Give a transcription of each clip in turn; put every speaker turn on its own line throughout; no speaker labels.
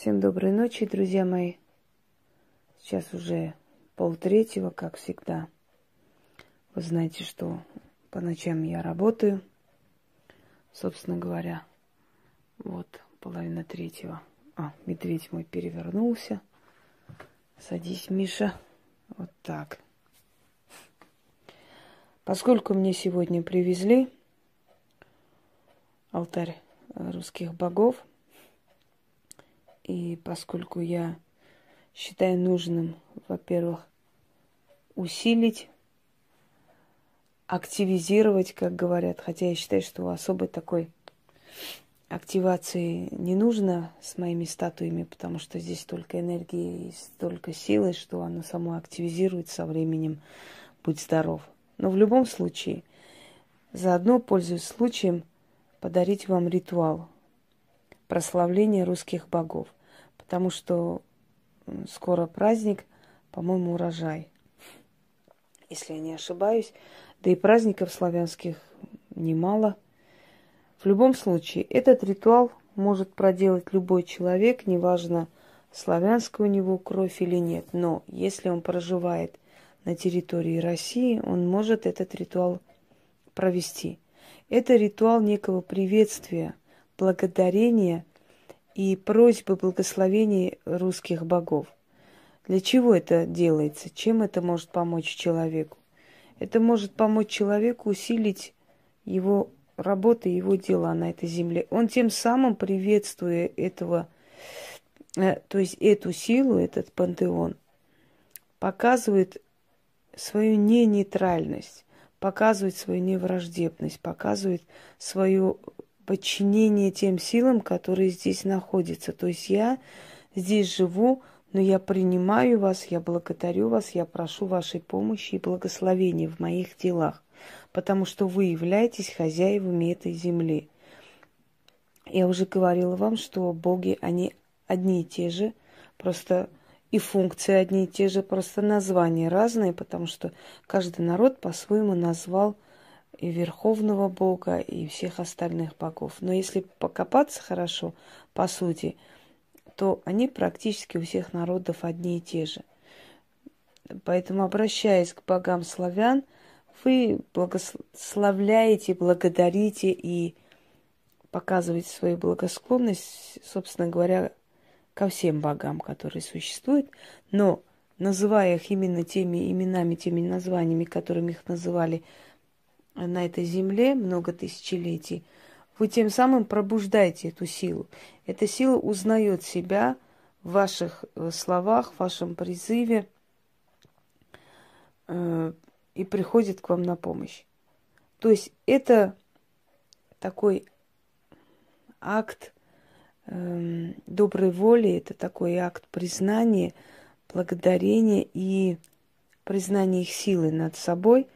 Всем доброй ночи, друзья мои. Сейчас уже полтретьего, как всегда. Вы знаете, что по ночам я работаю. Собственно говоря, вот половина третьего. А, медведь мой перевернулся. Садись, Миша. Вот так. Поскольку мне сегодня привезли алтарь русских богов – и поскольку я считаю нужным, во-первых, усилить, активизировать, как говорят, хотя я считаю, что особой такой активации не нужно с моими статуями, потому что здесь столько энергии и столько силы, что оно само активизирует со временем. Будь здоров. Но в любом случае, заодно пользуюсь случаем подарить вам ритуал прославления русских богов потому что скоро праздник, по-моему, урожай, если я не ошибаюсь. Да и праздников славянских немало. В любом случае, этот ритуал может проделать любой человек, неважно, славянская у него кровь или нет. Но если он проживает на территории России, он может этот ритуал провести. Это ритуал некого приветствия, благодарения и просьбы благословений русских богов. Для чего это делается? Чем это может помочь человеку? Это может помочь человеку усилить его работу, его дела на этой земле. Он тем самым, приветствуя этого, э, то есть эту силу, этот пантеон, показывает свою ненейтральность, показывает свою невраждебность, показывает свою подчинение тем силам, которые здесь находятся. То есть я здесь живу, но я принимаю вас, я благодарю вас, я прошу вашей помощи и благословения в моих делах, потому что вы являетесь хозяевами этой земли. Я уже говорила вам, что боги, они одни и те же, просто и функции одни и те же, просто названия разные, потому что каждый народ по-своему назвал и Верховного Бога, и всех остальных богов. Но если покопаться хорошо, по сути, то они практически у всех народов одни и те же. Поэтому, обращаясь к богам славян, вы благословляете, благодарите и показываете свою благосклонность, собственно говоря, ко всем богам, которые существуют, но называя их именно теми именами, теми названиями, которыми их называли на этой земле много тысячелетий, вы тем самым пробуждаете эту силу. Эта сила узнает себя в ваших э, словах, в вашем призыве э, и приходит к вам на помощь. То есть это такой акт э, доброй воли, это такой акт признания, благодарения и признания их силы над собой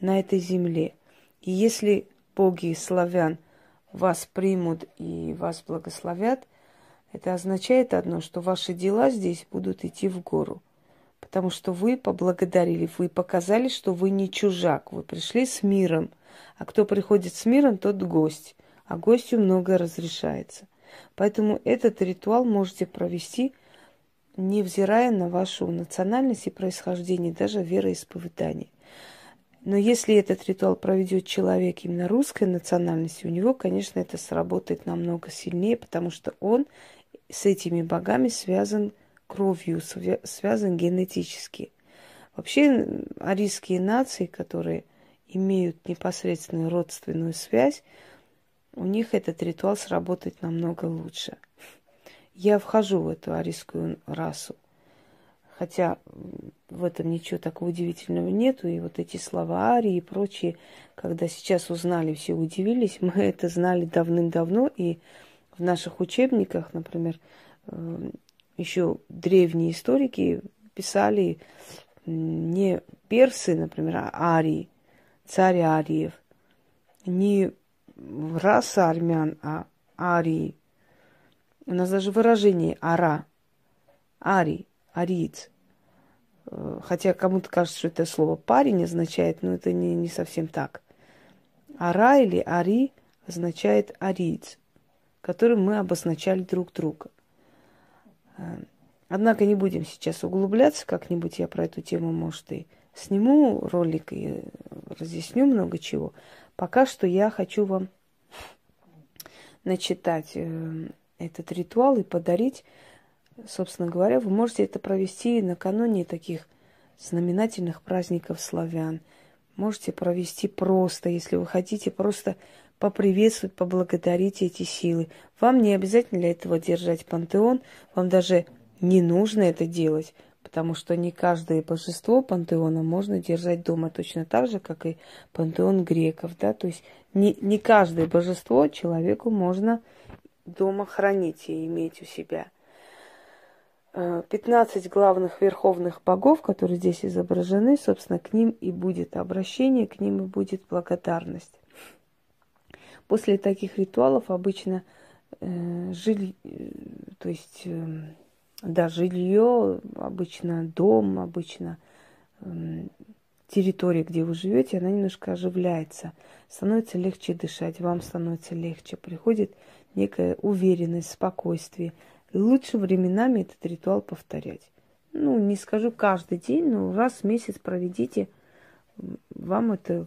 на этой земле – и если боги славян вас примут и вас благословят, это означает одно, что ваши дела здесь будут идти в гору. Потому что вы поблагодарили, вы показали, что вы не чужак, вы пришли с миром. А кто приходит с миром, тот гость. А гостю многое разрешается. Поэтому этот ритуал можете провести, невзирая на вашу национальность и происхождение, даже вероисповедание. Но если этот ритуал проведет человек именно русской национальности, у него, конечно, это сработает намного сильнее, потому что он с этими богами связан кровью, связан генетически. Вообще арийские нации, которые имеют непосредственную родственную связь, у них этот ритуал сработает намного лучше. Я вхожу в эту арийскую расу. Хотя в этом ничего такого удивительного нету. И вот эти слова Арии и прочие, когда сейчас узнали, все удивились. Мы это знали давным-давно. И в наших учебниках, например, э, еще древние историки писали не персы, например, а арии, царь ариев. Не раса армян, а арии. У нас даже выражение ара, арий ариец. Э, хотя кому-то кажется, что это слово парень означает, но это не, не совсем так. Ара или ари означает ариец, которым мы обозначали друг друга. Однако не будем сейчас углубляться, как-нибудь я про эту тему, может, и сниму ролик и разъясню много чего. Пока что я хочу вам начитать э, этот ритуал и подарить, собственно говоря, вы можете это провести накануне таких знаменательных праздников славян. Можете провести просто, если вы хотите, просто поприветствовать, поблагодарить эти силы. Вам не обязательно для этого держать пантеон, вам даже не нужно это делать, потому что не каждое божество пантеона можно держать дома точно так же, как и пантеон греков, да, то есть не, не каждое божество человеку можно дома хранить и иметь у себя. 15 э, главных верховных богов, которые здесь изображены, собственно, к ним и будет обращение, к ним и будет благодарность. После таких ритуалов обычно э, жиль, э, то есть э, да, жилье, обычно дом, обычно э, территория, где вы живете, она немножко оживляется. Становится легче дышать, вам становится легче. Приходит некая уверенность, спокойствие. Лучше временами этот ритуал повторять. Ну, не скажу каждый день, но раз в месяц проведите. Вам это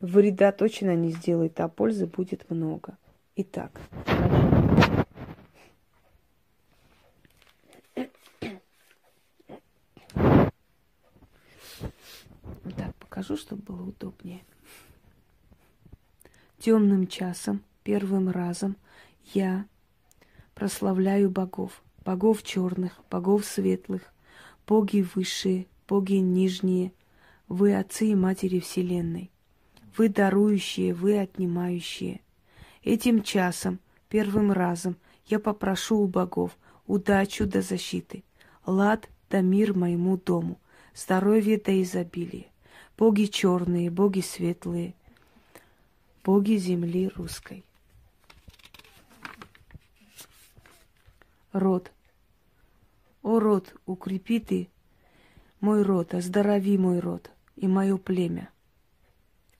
вреда точно не сделает, а пользы будет много. Итак, Так, покажу, чтобы было удобнее. Темным часом, первым разом я прославляю богов, богов черных, богов светлых, боги высшие, боги нижние, вы отцы и матери Вселенной, вы дарующие, вы отнимающие. Этим часом, первым разом, я попрошу у богов удачу до защиты, лад да мир моему дому, здоровье да изобилие, боги черные, боги светлые, боги земли русской. Род. О, род, укрепи ты мой род, оздорови мой род и мое племя.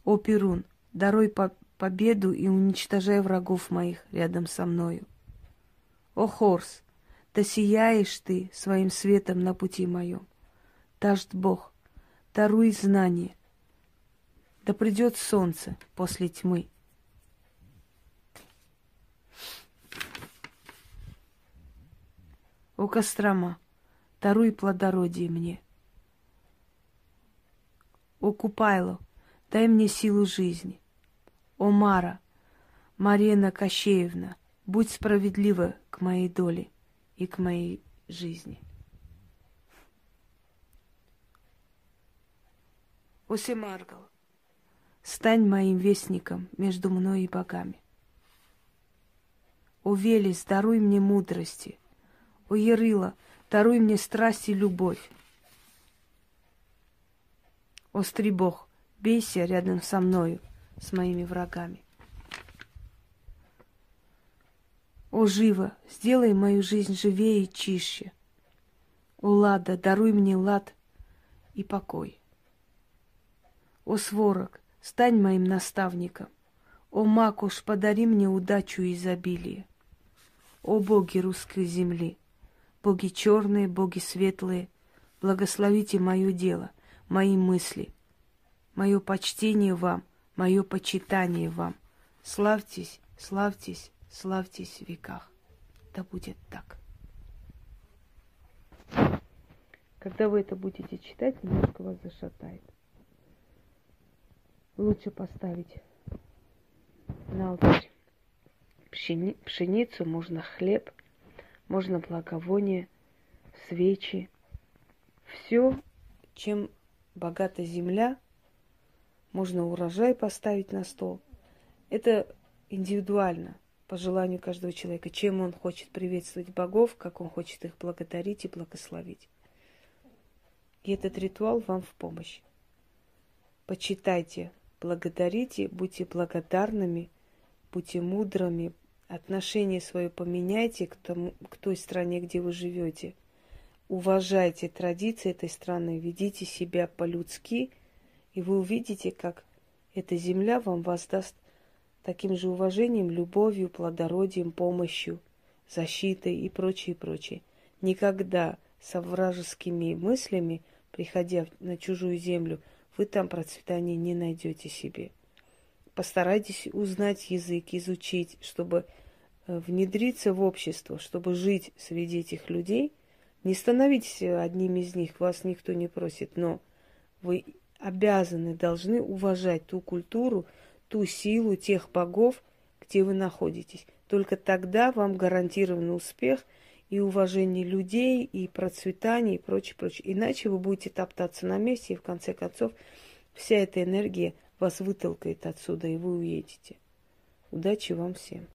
О, Перун, даруй по победу и уничтожай врагов моих рядом со мною. О, Хорс, да сияешь ты своим светом на пути моем. Дашь Бог, даруй знание. Да придет солнце после тьмы. О, Кострома, даруй плодородие мне. О, Купайло, дай мне силу жизни. О, Мара, Марена Кощеевна, будь справедлива к моей доле и к моей жизни. Осемаргал, стань моим вестником между мной и богами. О, Велес, даруй мне мудрости. О, Ярыла, даруй мне страсть и любовь. О, Стребог, бейся рядом со мною, с моими врагами. О, живо, сделай мою жизнь живее и чище. О, Лада, даруй мне лад и покой. О, Сворок, стань моим наставником. О, Макуш, подари мне удачу и изобилие. О, боги русской земли, боги черные, боги светлые, благословите мое дело, мои мысли, мое почтение вам, мое почитание вам. Славьтесь, славьтесь, славьтесь в веках. Да будет так. Когда вы это будете читать, немножко вас зашатает лучше поставить на алтарь пшени, пшеницу, можно хлеб, можно благовоние, свечи. Все, чем богата земля, можно урожай поставить на стол. Это индивидуально, по желанию каждого человека, чем он хочет приветствовать богов, как он хочет их благодарить и благословить. И этот ритуал вам в помощь. Почитайте Благодарите, будьте благодарными, будьте мудрыми, отношение свое поменяйте к, тому, к той стране, где вы живете. Уважайте традиции этой страны, ведите себя по-людски, и вы увидите, как эта земля вам воздаст таким же уважением, любовью, плодородием, помощью, защитой и прочее, прочее. Никогда со вражескими мыслями, приходя на чужую землю, вы там процветания не найдете себе. Постарайтесь узнать язык, изучить, чтобы э, внедриться в общество, чтобы жить среди этих людей. Не становитесь одним из них, вас никто не просит, но вы обязаны, должны уважать ту культуру, ту силу тех богов, где вы находитесь. Только тогда вам гарантирован успех и уважение людей, и процветание, и прочее, прочее. Иначе вы будете топтаться на месте, и в конце концов вся эта энергия вас вытолкает отсюда, и вы уедете. Удачи вам всем!